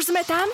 Už sme tam?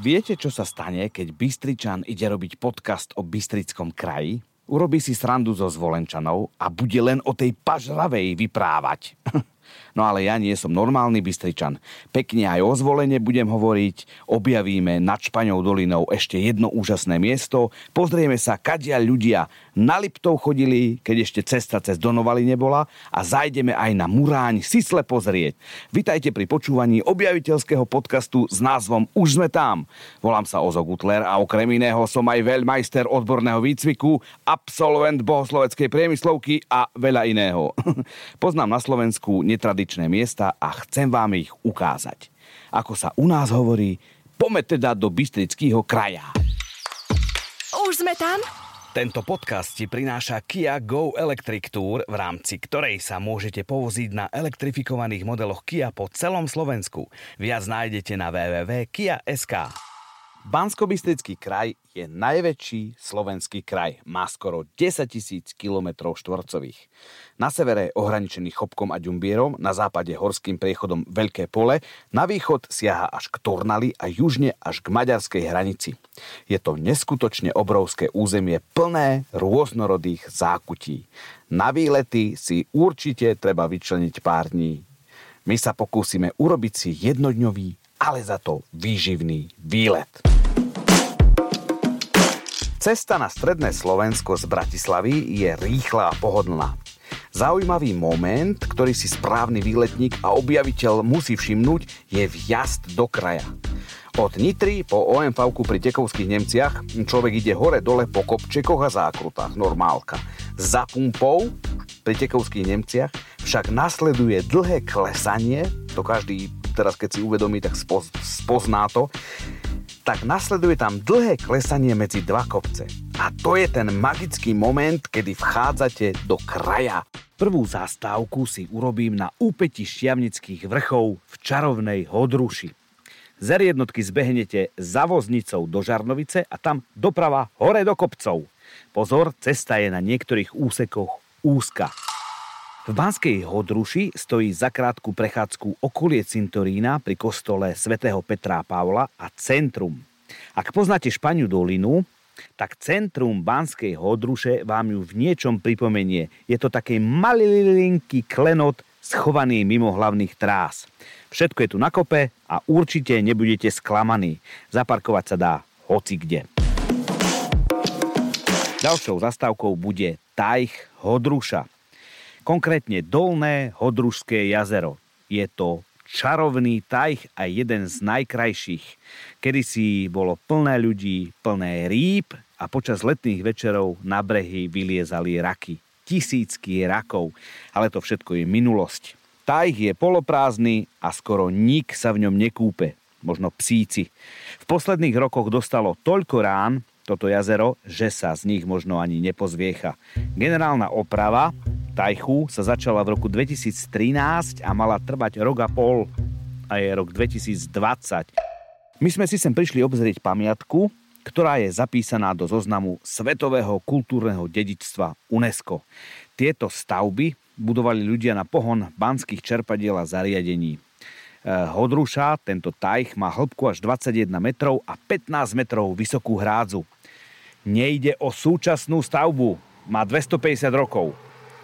Viete, čo sa stane, keď Bystričan ide robiť podcast o Bystrickom kraji? Urobí si srandu so zvolenčanov a bude len o tej pažravej vyprávať. No ale ja nie som normálny Bystričan. Pekne aj o zvolenie budem hovoriť, objavíme nad Špaňou dolinou ešte jedno úžasné miesto, pozrieme sa, kadia ľudia na Liptov chodili, keď ešte cesta cez Donovali nebola a zajdeme aj na Muráň Sisle pozrieť. Vitajte pri počúvaní objaviteľského podcastu s názvom Už sme tam. Volám sa Ozo Gutler a okrem iného som aj veľmajster odborného výcviku, absolvent bohosloveckej priemyslovky a veľa iného. Poznám na Slovensku netradičné tradičné miesta a chcem vám ich ukázať. Ako sa u nás hovorí, poďme teda do Bystrického kraja. Už sme tam? Tento podcast ti prináša Kia Go Electric Tour, v rámci ktorej sa môžete povoziť na elektrifikovaných modeloch Kia po celom Slovensku. Viac nájdete na www.kia.sk. bansko kraj je najväčší slovenský kraj. Má skoro 10 tisíc km štvorcových. Na severe je ohraničený Chopkom a Ďumbierom, na západe horským priechodom Veľké pole, na východ siaha až k Tornali a južne až k maďarskej hranici. Je to neskutočne obrovské územie plné rôznorodých zákutí. Na výlety si určite treba vyčleniť pár dní. My sa pokúsime urobiť si jednodňový, ale za to výživný výlet. Cesta na stredné Slovensko z Bratislavy je rýchla a pohodlná. Zaujímavý moment, ktorý si správny výletník a objaviteľ musí všimnúť, je vjazd do kraja. Od Nitry po OMV pri Tekovských Nemciach človek ide hore-dole po kopčekoch a zákrutách, normálka. Za pumpou pri Tekovských Nemciach však nasleduje dlhé klesanie, to každý teraz keď si uvedomí, tak spozná to, tak nasleduje tam dlhé klesanie medzi dva kopce. A to je ten magický moment, kedy vchádzate do kraja. Prvú zastávku si urobím na úpeti šiavnických vrchov v čarovnej Hodruši. Z jednotky zbehnete za voznicou do Žarnovice a tam doprava hore do kopcov. Pozor, cesta je na niektorých úsekoch úzka. V Banskej Hodruši stojí za krátku prechádzku okolie cintorína pri kostole svätého Petra Pavla a centrum. Ak poznáte Španiu dolinu, tak centrum Banskej Hodruše vám ju v niečom pripomenie. Je to taký malilinký klenot schovaný mimo hlavných trás. Všetko je tu na kope a určite nebudete sklamaní. Zaparkovať sa dá hoci kde. Ďalšou zastávkou bude Tajch Hodruša konkrétne Dolné Hodružské jazero. Je to čarovný tajch a jeden z najkrajších. Kedysi bolo plné ľudí, plné rýb a počas letných večerov na brehy vyliezali raky. Tisícky rakov, ale to všetko je minulosť. Tajch je poloprázdny a skoro nik sa v ňom nekúpe, možno psíci. V posledných rokoch dostalo toľko rán toto jazero, že sa z nich možno ani nepozviecha. Generálna oprava Tajchu sa začala v roku 2013 a mala trvať rok a pol a je rok 2020. My sme si sem prišli obzrieť pamiatku, ktorá je zapísaná do zoznamu Svetového kultúrneho dedičstva UNESCO. Tieto stavby budovali ľudia na pohon banských čerpadiel a zariadení. E, Hodruša, tento tajch, má hĺbku až 21 metrov a 15 metrov vysokú hrádzu. Nejde o súčasnú stavbu, má 250 rokov.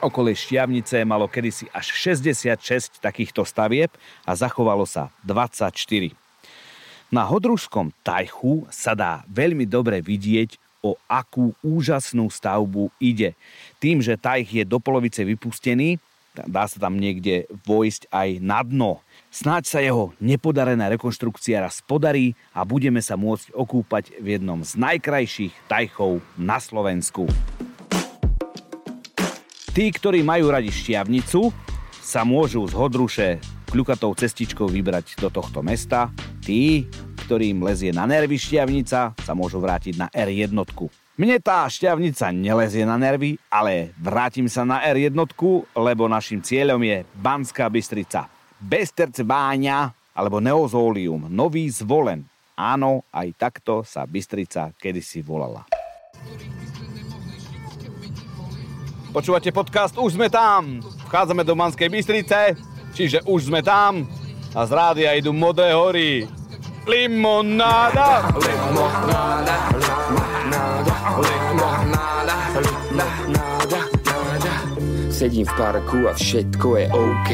Okolie Štiavnice malo kedysi až 66 takýchto stavieb a zachovalo sa 24. Na Hodružskom tajchu sa dá veľmi dobre vidieť, o akú úžasnú stavbu ide. Tým, že tajch je do polovice vypustený, dá sa tam niekde vojsť aj na dno. Snáď sa jeho nepodarená rekonštrukcia raz podarí a budeme sa môcť okúpať v jednom z najkrajších tajchov na Slovensku. Tí, ktorí majú radi šťavnicu, sa môžu z Hodruše kľukatou cestičkou vybrať do tohto mesta. Tí, ktorým lezie na nervy šťavnica, sa môžu vrátiť na R1. Mne tá šťavnica nelezie na nervy, ale vrátim sa na R1, lebo našim cieľom je Banská Bystrica. Besterce Báňa alebo Neozólium, nový zvolen. Áno, aj takto sa Bystrica kedysi volala. Počúvate podcast Už sme tam. Vchádzame do Manskej Bystrice, čiže už sme tam a z rádia idú modré hory. Limonáda! Limonada, limonada, limonada, nada. Sedím v parku a všetko je OK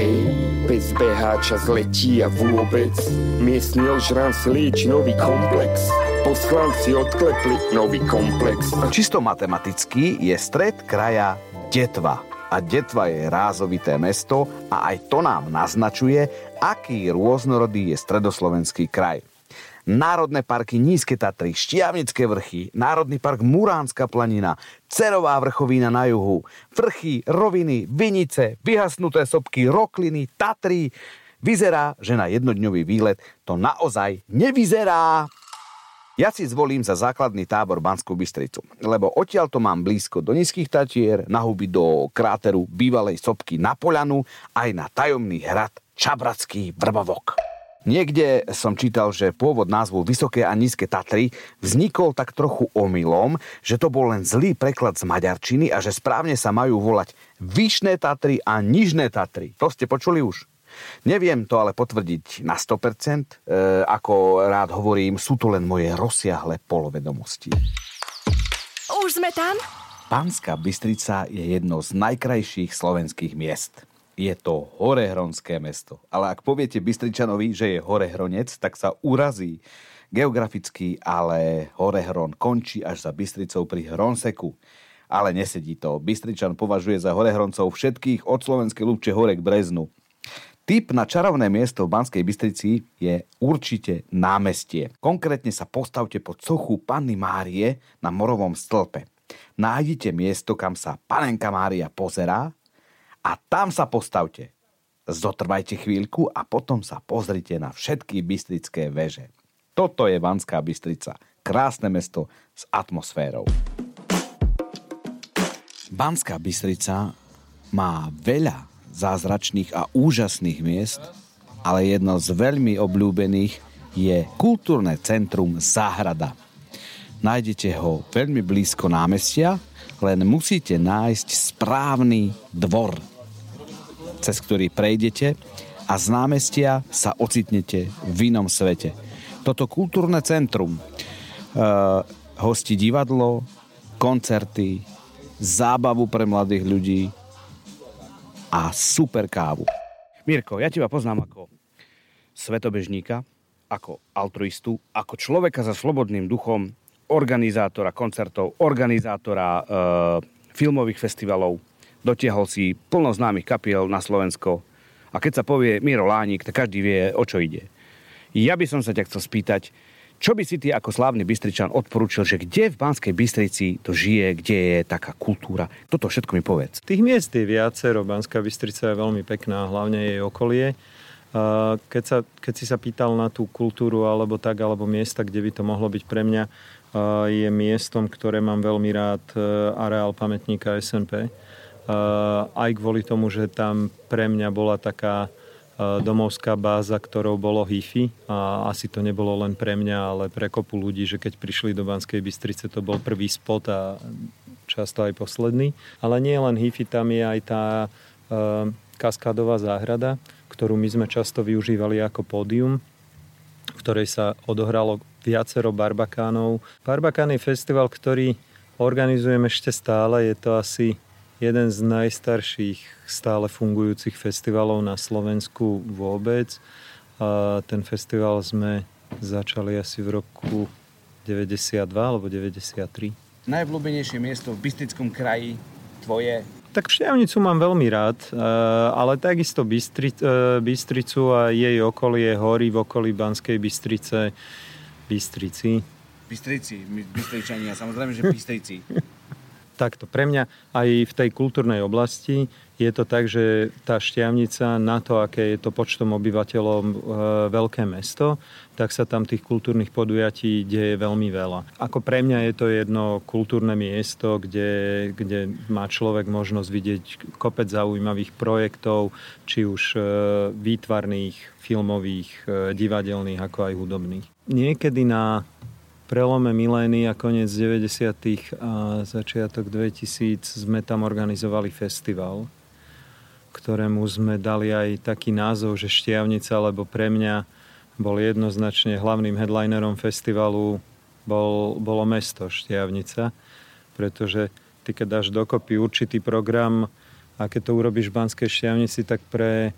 Bez beháča zletí a vôbec Miestný ožran si lieči nový komplex Poslanci odklepli nový komplex Čisto matematicky je stred kraja Detva. A Detva je rázovité mesto a aj to nám naznačuje, aký rôznorodý je stredoslovenský kraj. Národné parky Nízke Tatry, Štiavnické vrchy, Národný park Muránska planina, Cerová vrchovina na juhu, vrchy, roviny, vinice, vyhasnuté sopky, rokliny, Tatry. Vyzerá, že na jednodňový výlet to naozaj nevyzerá. Ja si zvolím za základný tábor Banskú Bystricu, lebo odtiaľ to mám blízko do Nízkych Tatier, na huby do kráteru bývalej sopky na Polanu, aj na tajomný hrad Čabratský Vrbovok. Niekde som čítal, že pôvod názvu Vysoké a Nízke Tatry vznikol tak trochu omylom, že to bol len zlý preklad z maďarčiny a že správne sa majú volať Vyšné Tatry a Nižné Tatry. To ste počuli už? Neviem to ale potvrdiť na 100%, e, ako rád hovorím, sú to len moje rozsiahle polovedomosti. Už sme tam? Panská Bystrica je jedno z najkrajších slovenských miest je to Horehronské mesto. Ale ak poviete Bystričanovi, že je Horehronec, tak sa urazí. Geograficky ale Horehron končí až za Bystricou pri Hronseku. Ale nesedí to. Bystričan považuje za Horehroncov všetkých od Slovenskej Lúbče hore k Breznu. Typ na čarovné miesto v Banskej Bystrici je určite námestie. Konkrétne sa postavte pod sochu Panny Márie na Morovom stĺpe. Nájdite miesto, kam sa panenka Mária pozerá a tam sa postavte. Zotrvajte chvíľku a potom sa pozrite na všetky bystrické veže. Toto je Banská Bystrica. Krásne mesto s atmosférou. Banská Bystrica má veľa zázračných a úžasných miest, ale jedno z veľmi obľúbených je kultúrne centrum Záhrada. Nájdete ho veľmi blízko námestia, len musíte nájsť správny dvor cez ktorý prejdete a z námestia sa ocitnete v inom svete. Toto kultúrne centrum e, hostí divadlo, koncerty, zábavu pre mladých ľudí a super kávu. Mirko, ja teba poznám ako svetobežníka, ako altruistu, ako človeka za slobodným duchom, organizátora koncertov, organizátora e, filmových festivalov, dotiahol si plno známych kapiel na Slovensko a keď sa povie Miro Lánik, tak každý vie, o čo ide. Ja by som sa ťa chcel spýtať, čo by si ty ako slávny Bystričan odporúčil, že kde v Banskej Bystrici to žije, kde je taká kultúra? Toto všetko mi povedz. Tých miest je viacero. Banská Bystrica je veľmi pekná, hlavne jej okolie. Keď, sa, keď si sa pýtal na tú kultúru alebo tak, alebo miesta, kde by to mohlo byť pre mňa, je miestom, ktoré mám veľmi rád, e, areál pamätníka SNP Eh, aj kvôli tomu, že tam pre mňa bola taká eh, domovská báza, ktorou bolo HIFI a asi to nebolo len pre mňa, ale pre kopu ľudí, že keď prišli do Banskej Bystrice, to bol prvý spot a často aj posledný. Ale nie len HIFI, tam je aj tá kaskádová záhrada, ktorú my sme často využívali ako pódium, v ktorej sa odohralo viacero barbakánov. Barbakán je festival, ktorý organizujem ešte stále, je to asi jeden z najstarších stále fungujúcich festivalov na Slovensku vôbec. A ten festival sme začali asi v roku 92 alebo 93. Najvľúbenejšie miesto v Bystickom kraji tvoje? Tak Šťavnicu mám veľmi rád, ale takisto Bystri, e, Bystricu a jej okolie, hory v okolí Banskej Bystrice, Bystrici. Bystrici, Bystričania, samozrejme, že Bystrici. takto. Pre mňa aj v tej kultúrnej oblasti je to tak, že tá šťavnica na to, aké je to počtom obyvateľov e, veľké mesto, tak sa tam tých kultúrnych podujatí deje veľmi veľa. Ako pre mňa je to jedno kultúrne miesto, kde, kde má človek možnosť vidieť kopec zaujímavých projektov, či už e, výtvarných, filmových, e, divadelných, ako aj hudobných. Niekedy na prelome milénia, koniec 90. a začiatok 2000 sme tam organizovali festival, ktorému sme dali aj taký názov, že Štiavnica, lebo pre mňa bol jednoznačne hlavným headlinerom festivalu bol, bolo mesto Štiavnica, pretože ty keď dáš dokopy určitý program a keď to urobíš v Banskej Štiavnici, tak pre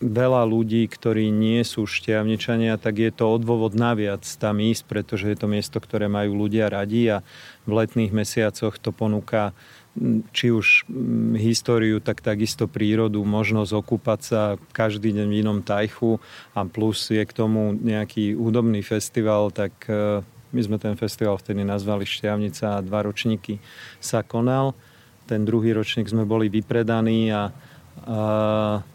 veľa ľudí, ktorí nie sú šťavničania, tak je to odôvod naviac tam ísť, pretože je to miesto, ktoré majú ľudia radi a v letných mesiacoch to ponúka či už históriu, tak takisto prírodu, možnosť okúpať sa každý deň v inom tajchu a plus je k tomu nejaký údobný festival, tak e, my sme ten festival vtedy nazvali Šťavnica a dva ročníky sa konal. Ten druhý ročník sme boli vypredaní a a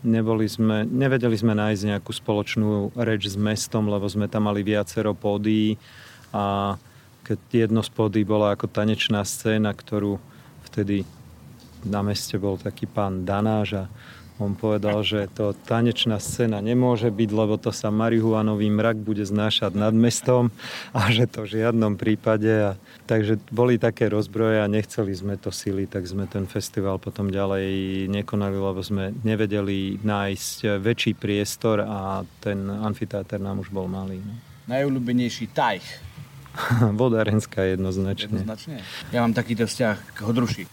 neboli sme, nevedeli sme nájsť nejakú spoločnú reč s mestom, lebo sme tam mali viacero pódií a keď jedno z pódií bola ako tanečná scéna, ktorú vtedy na meste bol taký pán Danáž a on povedal, že to tanečná scéna nemôže byť, lebo to sa marihuanový mrak bude znášať nad mestom a že to v žiadnom prípade. A, takže boli také rozbroje a nechceli sme to sily, tak sme ten festival potom ďalej nekonali, lebo sme nevedeli nájsť väčší priestor a ten amfiteáter nám už bol malý. No. Najobľúbenejší tajch? Vodárenská jednoznačne. jednoznačne. Ja mám takýto vzťah k Hodruši.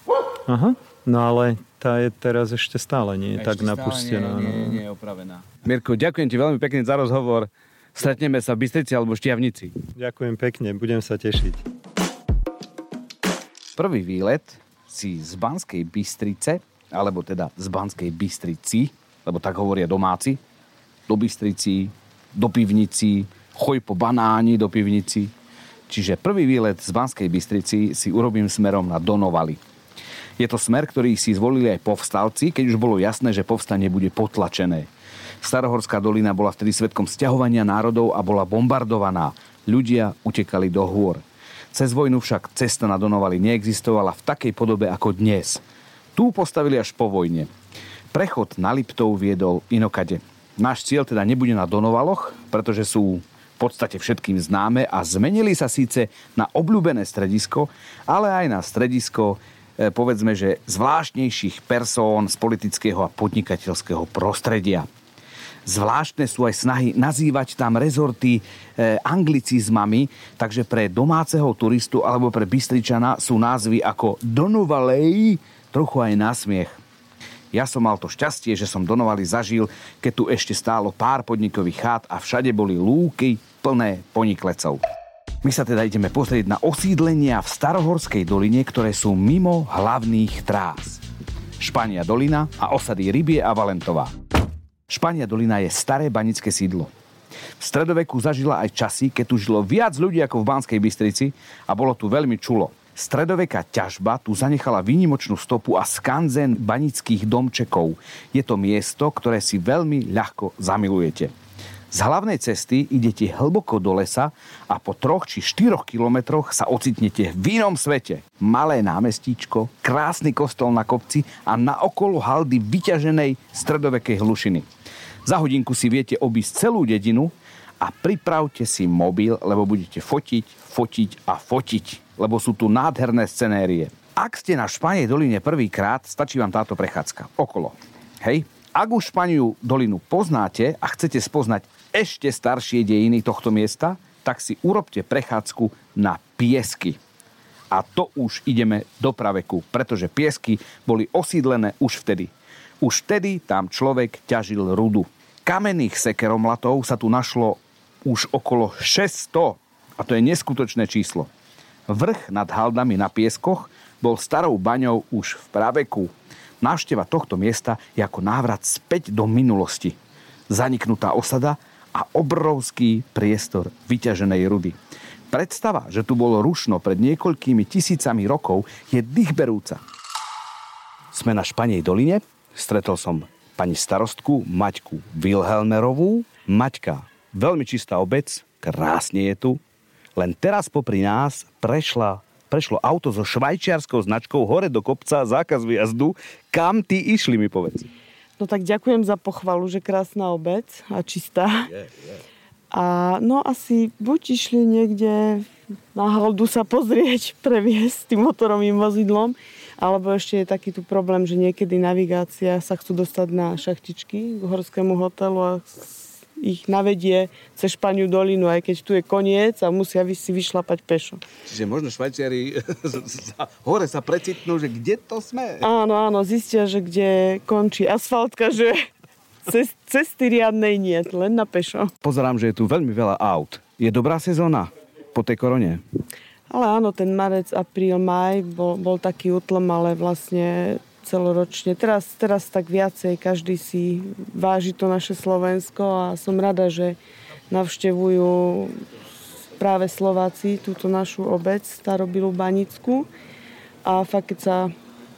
Aha. No ale tá je teraz ešte stále nie je tak napustená. Nie, nie, nie, nie je opravená. Mirko, ďakujem ti veľmi pekne za rozhovor. Stretneme sa v Bystrici alebo Štiavnici. Ďakujem pekne, budem sa tešiť. Prvý výlet si z Banskej Bystrice, alebo teda z Banskej Bystrici, lebo tak hovoria domáci, do Bystrici, do pivnici, choj po banáni do pivnici. Čiže prvý výlet z Banskej Bystrici si urobím smerom na Donovali je to smer, ktorý si zvolili aj povstalci, keď už bolo jasné, že povstanie bude potlačené. Starohorská dolina bola vtedy svetkom sťahovania národov a bola bombardovaná. Ľudia utekali do hôr. Cez vojnu však cesta na Donovali neexistovala v takej podobe ako dnes. Tu postavili až po vojne. Prechod na Liptov viedol inokade. Náš cieľ teda nebude na Donovaloch, pretože sú v podstate všetkým známe a zmenili sa síce na obľúbené stredisko, ale aj na stredisko povedzme, že zvláštnejších persón z politického a podnikateľského prostredia. Zvláštne sú aj snahy nazývať tam rezorty e, anglicizmami, takže pre domáceho turistu alebo pre Bystričana sú názvy ako Donovalej trochu aj násmiech. Ja som mal to šťastie, že som Donovali zažil, keď tu ešte stálo pár podnikových chát a všade boli lúky plné poniklecov. My sa teda ideme pozrieť na osídlenia v Starohorskej doline, ktoré sú mimo hlavných trás. Špania dolina a osady Rybie a Valentová. Špania dolina je staré banické sídlo. V stredoveku zažila aj časy, keď tu žilo viac ľudí ako v Banskej Bystrici a bolo tu veľmi čulo. Stredoveká ťažba tu zanechala výnimočnú stopu a skanzen banických domčekov. Je to miesto, ktoré si veľmi ľahko zamilujete. Z hlavnej cesty idete hlboko do lesa a po troch či štyroch kilometroch sa ocitnete v inom svete. Malé námestíčko, krásny kostol na kopci a na okolo haldy vyťaženej stredovekej hlušiny. Za hodinku si viete obísť celú dedinu a pripravte si mobil, lebo budete fotiť, fotiť a fotiť, lebo sú tu nádherné scenérie. Ak ste na Španej doline prvýkrát, stačí vám táto prechádzka okolo. Hej, ak už Španiu dolinu poznáte a chcete spoznať ešte staršie dejiny tohto miesta, tak si urobte prechádzku na piesky. A to už ideme do praveku, pretože piesky boli osídlené už vtedy. Už vtedy tam človek ťažil rudu. Kamenných sekeromlatov sa tu našlo už okolo 600 a to je neskutočné číslo. Vrch nad haldami na pieskoch bol starou baňou už v praveku. Návšteva tohto miesta je ako návrat späť do minulosti. Zaniknutá osada a obrovský priestor vyťaženej rudy. Predstava, že tu bolo rušno pred niekoľkými tisícami rokov, je dýchberúca. Sme na Španej doline. Stretol som pani starostku Maťku Wilhelmerovú. Maťka, veľmi čistá obec, krásne je tu. Len teraz popri nás prešla, prešlo auto so švajčiarskou značkou hore do kopca, zákaz výjazdu. Kam ty išli, mi povedz? No tak ďakujem za pochvalu, že krásna obec a čistá. Yeah, yeah. A no asi buď išli niekde na haldu sa pozrieť, previesť tým motorovým vozidlom, alebo ešte je taký tu problém, že niekedy navigácia sa chcú dostať na šachtičky k horskému hotelu a ich navedie cez Španiu dolinu, aj keď tu je koniec a musia si vyšlapať pešo. Čiže možno Švajčiari hore sa precitnú, že kde to sme? Áno, áno, zistia, že kde končí asfaltka, že cesty riadnej nie, len na pešo. Pozerám, že je tu veľmi veľa aut. Je dobrá sezóna po tej korone? Ale áno, ten marec, apríl, maj bol, bol taký útlom, ale vlastne celoročne. Teraz, teraz tak viacej, každý si váži to naše Slovensko a som rada, že navštevujú práve Slováci túto našu obec, starobilú Banicku. A fakt, keď sa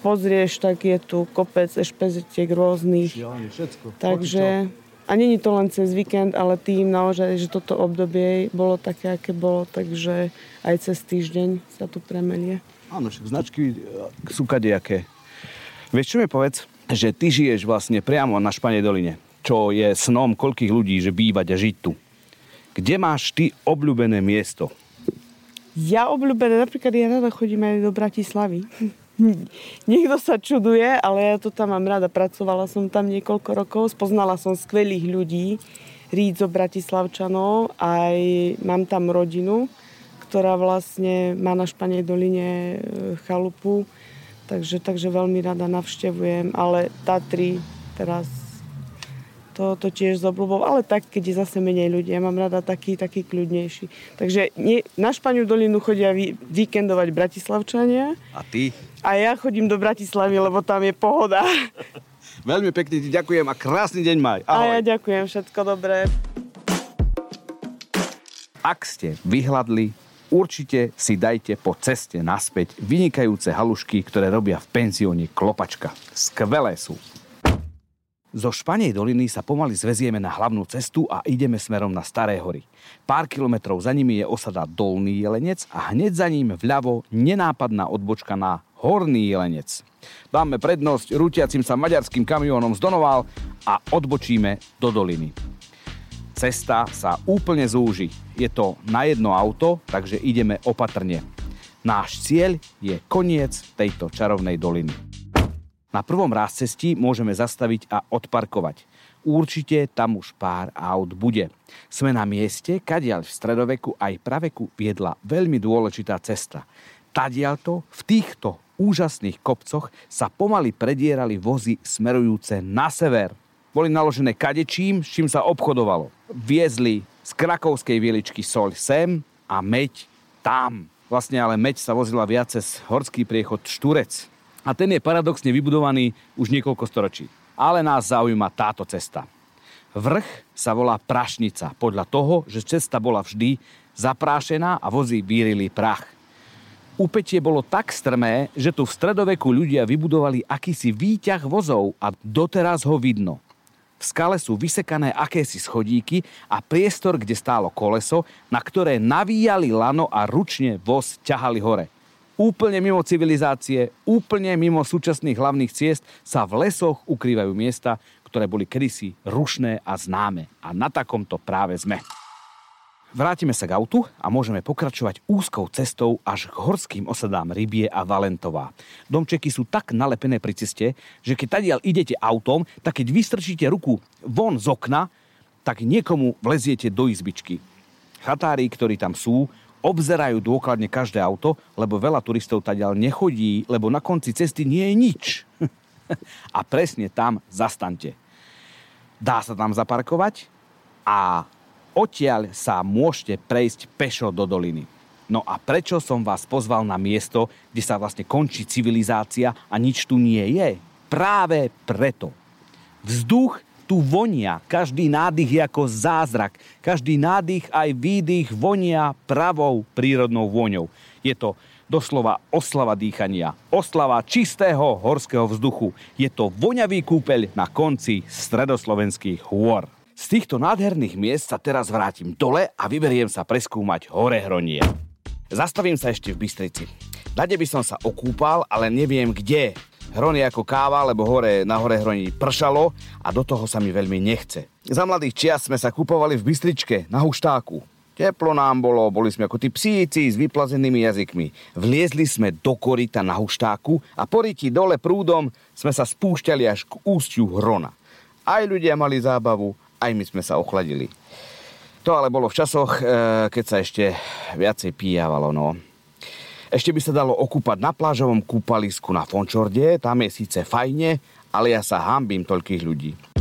pozrieš, tak je tu kopec ešpezetiek rôznych. všetko. Takže, a není to len cez víkend, ale tým naozaj, že toto obdobie bolo také, aké bolo, takže aj cez týždeň sa tu premelie. Áno, však značky sú kadejaké. Vieš, čo mi povedz? Že ty žiješ vlastne priamo na Španej doline, čo je snom koľkých ľudí, že bývať a žiť tu. Kde máš ty obľúbené miesto? Ja obľúbené, napríklad ja rada chodím aj do Bratislavy. Niekto sa čuduje, ale ja to tam mám rada. Pracovala som tam niekoľko rokov, spoznala som skvelých ľudí, Rídzo Bratislavčanov, aj mám tam rodinu, ktorá vlastne má na Španej doline e, chalupu, takže, takže veľmi rada navštevujem, ale Tatry teraz to, to tiež z obľubou, ale tak, keď je zase menej ľudí. Ja mám rada taký, taký kľudnejší. Takže nie, na Španiu dolinu chodia vy, víkendovať Bratislavčania. A ty? A ja chodím do Bratislavy, lebo tam je pohoda. Veľmi pekne ti ďakujem a krásny deň maj. Ahoj. A ja ďakujem, všetko dobré. Ak ste vyhľadli, určite si dajte po ceste naspäť vynikajúce halušky, ktoré robia v penzióne Klopačka. Skvelé sú. Zo Španej doliny sa pomaly zvezieme na hlavnú cestu a ideme smerom na Staré hory. Pár kilometrov za nimi je osada Dolný Jelenec a hneď za ním vľavo nenápadná odbočka na Horný Jelenec. Dáme prednosť rútiacim sa maďarským kamionom z Donoval a odbočíme do doliny. Cesta sa úplne zúži. Je to na jedno auto, takže ideme opatrne. Náš cieľ je koniec tejto čarovnej doliny. Na prvom raz cestí môžeme zastaviť a odparkovať. Určite tam už pár aut bude. Sme na mieste, kadiaľ v stredoveku aj praveku viedla veľmi dôležitá cesta. Tadiaľto v týchto úžasných kopcoch sa pomaly predierali vozy smerujúce na sever. Boli naložené kadečím, s čím sa obchodovalo. Viezli z krakovskej vieličky soľ sem a meď tam. Vlastne ale meď sa vozila viac cez horský priechod Šturec a ten je paradoxne vybudovaný už niekoľko storočí. Ale nás zaujíma táto cesta. Vrch sa volá Prašnica podľa toho, že cesta bola vždy zaprášená a vozy vírili prach. Upetie bolo tak strmé, že tu v stredoveku ľudia vybudovali akýsi výťah vozov a doteraz ho vidno. V skale sú vysekané akési schodíky a priestor, kde stálo koleso, na ktoré navíjali lano a ručne voz ťahali hore úplne mimo civilizácie, úplne mimo súčasných hlavných ciest sa v lesoch ukrývajú miesta, ktoré boli kedysi rušné a známe. A na takomto práve sme. Vrátime sa k autu a môžeme pokračovať úzkou cestou až k horským osadám Rybie a Valentová. Domčeky sú tak nalepené pri ceste, že keď tadiaľ idete autom, tak keď vystrčíte ruku von z okna, tak niekomu vleziete do izbičky. Chatári, ktorí tam sú, obzerajú dôkladne každé auto, lebo veľa turistov tadiaľ nechodí, lebo na konci cesty nie je nič. a presne tam zastante. Dá sa tam zaparkovať a odtiaľ sa môžete prejsť pešo do doliny. No a prečo som vás pozval na miesto, kde sa vlastne končí civilizácia a nič tu nie je? Práve preto. Vzduch tu vonia. Každý nádych je ako zázrak. Každý nádych aj výdych vonia pravou prírodnou vôňou. Je to doslova oslava dýchania. Oslava čistého horského vzduchu. Je to voňavý kúpeľ na konci stredoslovenských hôr. Z týchto nádherných miest sa teraz vrátim dole a vyberiem sa preskúmať hore Hronie. Zastavím sa ešte v Bystrici. Dade by som sa okúpal, ale neviem kde. Hron je ako káva, lebo hore, na hore Hroni pršalo a do toho sa mi veľmi nechce. Za mladých čias sme sa kupovali v Bystričke na huštáku. Teplo nám bolo, boli sme ako tí psíci s vyplazenými jazykmi. Vliezli sme do korita na huštáku a po riti dole prúdom sme sa spúšťali až k ústiu Hrona. Aj ľudia mali zábavu, aj my sme sa ochladili. To ale bolo v časoch, e, keď sa ešte viacej pijavalo, no. Ešte by sa dalo okúpať na plážovom kúpalisku na Fončorde, tam je síce fajne, ale ja sa hambím toľkých ľudí.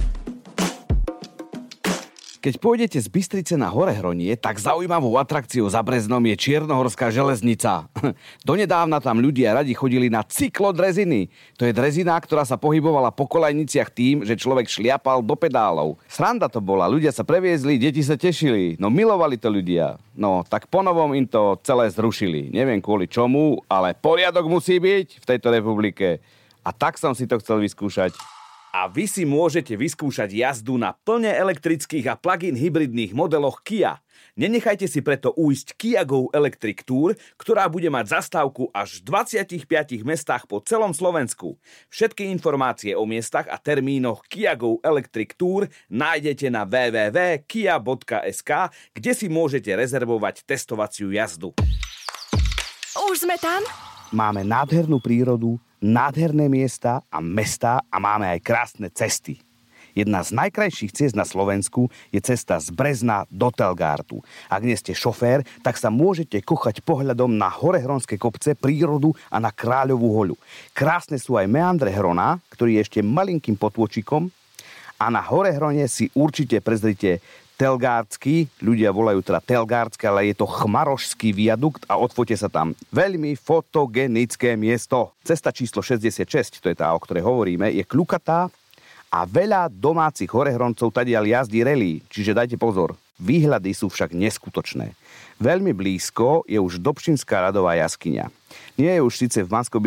Keď pôjdete z Bystrice na Horehronie, tak zaujímavou atrakciou za Breznom je Čiernohorská železnica. Donedávna tam ľudia radi chodili na cyklodreziny. To je drezina, ktorá sa pohybovala po kolajniciach tým, že človek šliapal do pedálov. Sranda to bola, ľudia sa previezli, deti sa tešili. No milovali to ľudia. No, tak ponovom im to celé zrušili. Neviem kvôli čomu, ale poriadok musí byť v tejto republike. A tak som si to chcel vyskúšať a vy si môžete vyskúšať jazdu na plne elektrických a plug-in hybridných modeloch Kia. Nenechajte si preto újsť Kia Go Electric Tour, ktorá bude mať zastávku až v 25 mestách po celom Slovensku. Všetky informácie o miestach a termínoch Kia Go Electric Tour nájdete na www.kia.sk, kde si môžete rezervovať testovaciu jazdu. Už sme tam? Máme nádhernú prírodu, nádherné miesta a mesta a máme aj krásne cesty. Jedna z najkrajších ciest na Slovensku je cesta z Brezna do Telgártu. Ak nie ste šofér, tak sa môžete kochať pohľadom na horehronské kopce, prírodu a na Kráľovú hoľu. Krásne sú aj meandre Hrona, ktorý je ešte malinkým potôčikom a na Horehrone si určite prezrite Telgársky, ľudia volajú teda Telgársky, ale je to chmarošský viadukt a odfote sa tam. Veľmi fotogenické miesto. Cesta číslo 66, to je tá, o ktorej hovoríme, je kľukatá a veľa domácich horehroncov tadiaľ jazdí relí, čiže dajte pozor. Výhľady sú však neskutočné. Veľmi blízko je už Dobšinská radová jaskyňa. Nie je už síce v bansko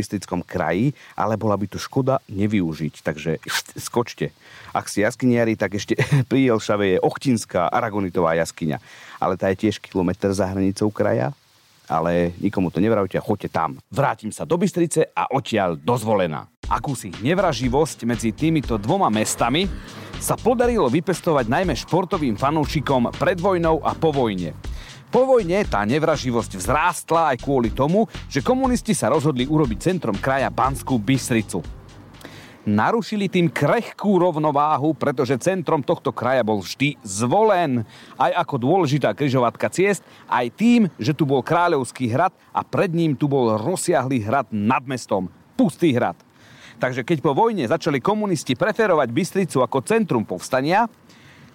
kraji, ale bola by tu škoda nevyužiť, takže skočte. Ak si jaskyniari, tak ešte pri Jelšave je Ochtinská Aragonitová jaskyňa. Ale tá je tiež kilometr za hranicou kraja, ale nikomu to nevravte a choďte tam. Vrátim sa do Bystrice a odtiaľ dozvolená. Akúsi nevraživosť medzi týmito dvoma mestami sa podarilo vypestovať najmä športovým fanúšikom pred vojnou a po vojne. Po vojne tá nevraživosť vzrástla aj kvôli tomu, že komunisti sa rozhodli urobiť centrom kraja Banskú Bystricu. Narušili tým krehkú rovnováhu, pretože centrom tohto kraja bol vždy zvolen, aj ako dôležitá kryžovatka ciest, aj tým, že tu bol kráľovský hrad a pred ním tu bol rozsiahlý hrad nad mestom, pustý hrad. Takže keď po vojne začali komunisti preferovať Bystricu ako centrum povstania,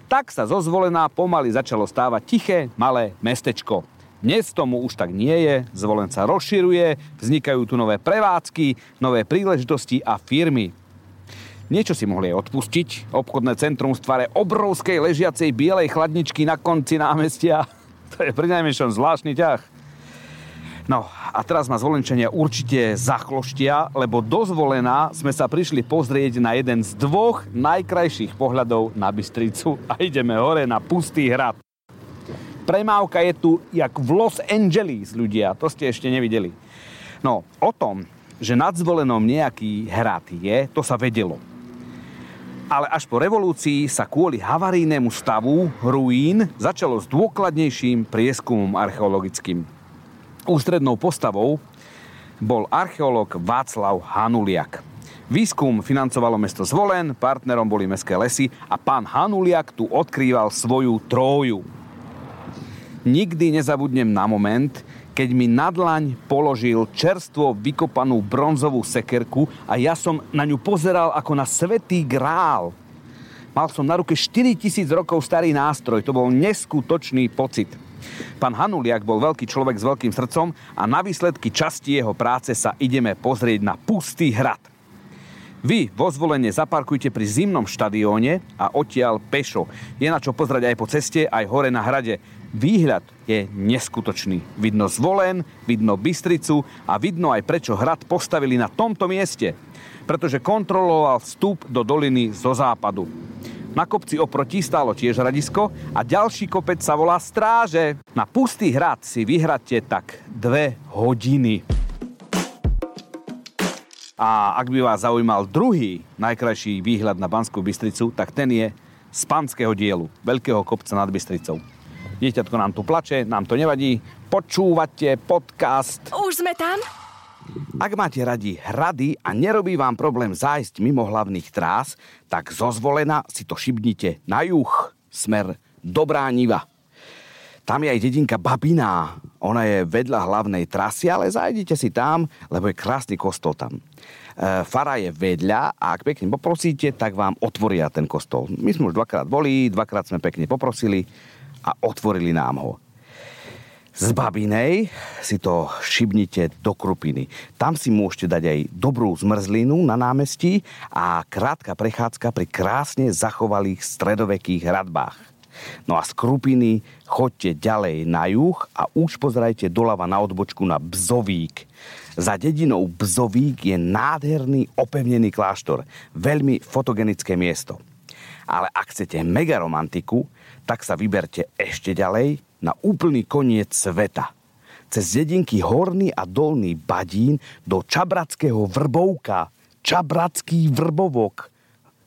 tak sa zozvolená pomaly začalo stávať tiché, malé mestečko. Dnes tomu už tak nie je, zvolen sa rozširuje, vznikajú tu nové prevádzky, nové príležitosti a firmy. Niečo si mohli aj odpustiť. Obchodné centrum v tvare obrovskej ležiacej bielej chladničky na konci námestia. To je pri najmenšom zvláštny ťah. No a teraz ma zvolenčania určite zachloštia, lebo dozvolená sme sa prišli pozrieť na jeden z dvoch najkrajších pohľadov na Bystricu a ideme hore na pustý hrad. Premávka je tu jak v Los Angeles, ľudia, to ste ešte nevideli. No, o tom, že nad zvolenom nejaký hrad je, to sa vedelo. Ale až po revolúcii sa kvôli havarijnému stavu ruín začalo s dôkladnejším prieskumom archeologickým. Ústrednou postavou bol archeológ Václav Hanuliak. Výskum financovalo mesto Zvolen, partnerom boli mestské lesy a pán Hanuliak tu odkrýval svoju tróju. Nikdy nezabudnem na moment, keď mi na dlaň položil čerstvo vykopanú bronzovú sekerku a ja som na ňu pozeral ako na svetý grál. Mal som na ruke 4000 rokov starý nástroj, to bol neskutočný pocit. Pán Hanuliak bol veľký človek s veľkým srdcom a na výsledky časti jeho práce sa ideme pozrieť na pustý hrad. Vy vo zvolenie zaparkujte pri zimnom štadióne a odtiaľ pešo. Je na čo pozrieť aj po ceste, aj hore na hrade. Výhľad je neskutočný. Vidno zvolen, vidno Bystricu a vidno aj prečo hrad postavili na tomto mieste. Pretože kontroloval vstup do doliny zo západu. Na kopci oproti stálo tiež hradisko a ďalší kopec sa volá Stráže. Na pustý hrad si vyhradte tak dve hodiny. A ak by vás zaujímal druhý najkrajší výhľad na Banskú Bystricu, tak ten je z panského dielu, veľkého kopca nad Bystricou. Dieťatko nám tu plače, nám to nevadí. Počúvate podcast. Už sme tam? Ak máte radi hrady a nerobí vám problém zájsť mimo hlavných trás, tak zo zvolena si to šibnite na juh smer Dobrá Niva. Tam je aj dedinka Babiná. Ona je vedľa hlavnej trasy, ale zajdite si tam, lebo je krásny kostol tam. E, fara je vedľa a ak pekne poprosíte, tak vám otvoria ten kostol. My sme už dvakrát boli, dvakrát sme pekne poprosili a otvorili nám ho. Z Babinej si to šibnite do Krupiny. Tam si môžete dať aj dobrú zmrzlinu na námestí a krátka prechádzka pri krásne zachovalých stredovekých hradbách. No a z Krupiny chodte ďalej na juh a už pozerajte doľava na odbočku na Bzovík. Za dedinou Bzovík je nádherný opevnený kláštor. Veľmi fotogenické miesto. Ale ak chcete mega romantiku, tak sa vyberte ešte ďalej na úplný koniec sveta. Cez dedinky Horný a Dolný Badín do Čabratského Vrbovka. Čabratský Vrbovok.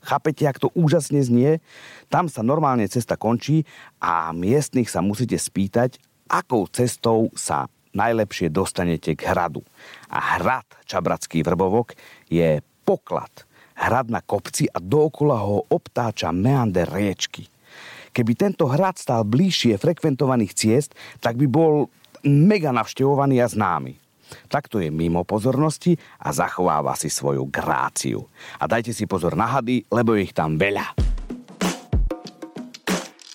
Chápete, ak to úžasne znie? Tam sa normálne cesta končí a miestnych sa musíte spýtať, akou cestou sa najlepšie dostanete k hradu. A hrad Čabratský Vrbovok je poklad. Hrad na kopci a dookola ho obtáča meander riečky. Keby tento hrad stál bližšie frekventovaných ciest, tak by bol mega navštevovaný a známy. Takto je mimo pozornosti a zachováva si svoju gráciu. A dajte si pozor na hady, lebo ich tam veľa.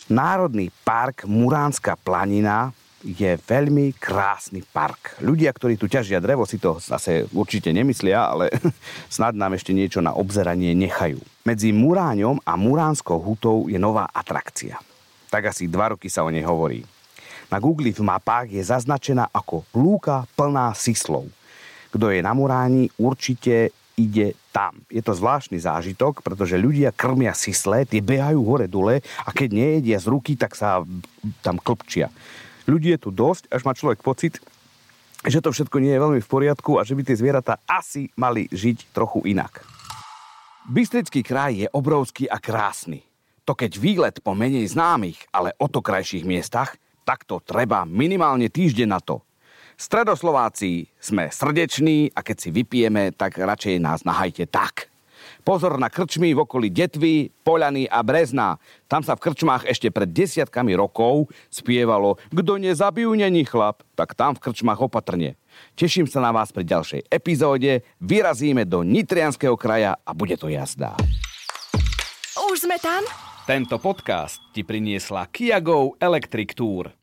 Národný park Muránska planina je veľmi krásny park. Ľudia, ktorí tu ťažia drevo, si to zase určite nemyslia, ale snad nám ešte niečo na obzeranie nechajú. Medzi Muráňom a Muránskou hutou je nová atrakcia. Tak asi dva roky sa o nej hovorí. Na Google v mapách je zaznačená ako lúka plná sislov. Kto je na Muráni, určite ide tam. Je to zvláštny zážitok, pretože ľudia krmia sisle, tie behajú hore dole a keď nejedia z ruky, tak sa tam klpčia. Ľudí je tu dosť, až má človek pocit, že to všetko nie je veľmi v poriadku a že by tie zvieratá asi mali žiť trochu inak. Bystrický kraj je obrovský a krásny. To keď výlet po menej známych, ale o to krajších miestach, tak to treba minimálne týždeň na to. Stredoslováci sme srdeční a keď si vypijeme, tak radšej nás nahajte tak. Pozor na krčmy v okolí Detvy, Poľany a Brezna. Tam sa v krčmách ešte pred desiatkami rokov spievalo Kto nezabijú, není chlap, tak tam v krčmách opatrne. Teším sa na vás pri ďalšej epizóde. Vyrazíme do Nitrianského kraja a bude to jazda. Už sme tam? Tento podcast ti priniesla Kia Go Electric Tour.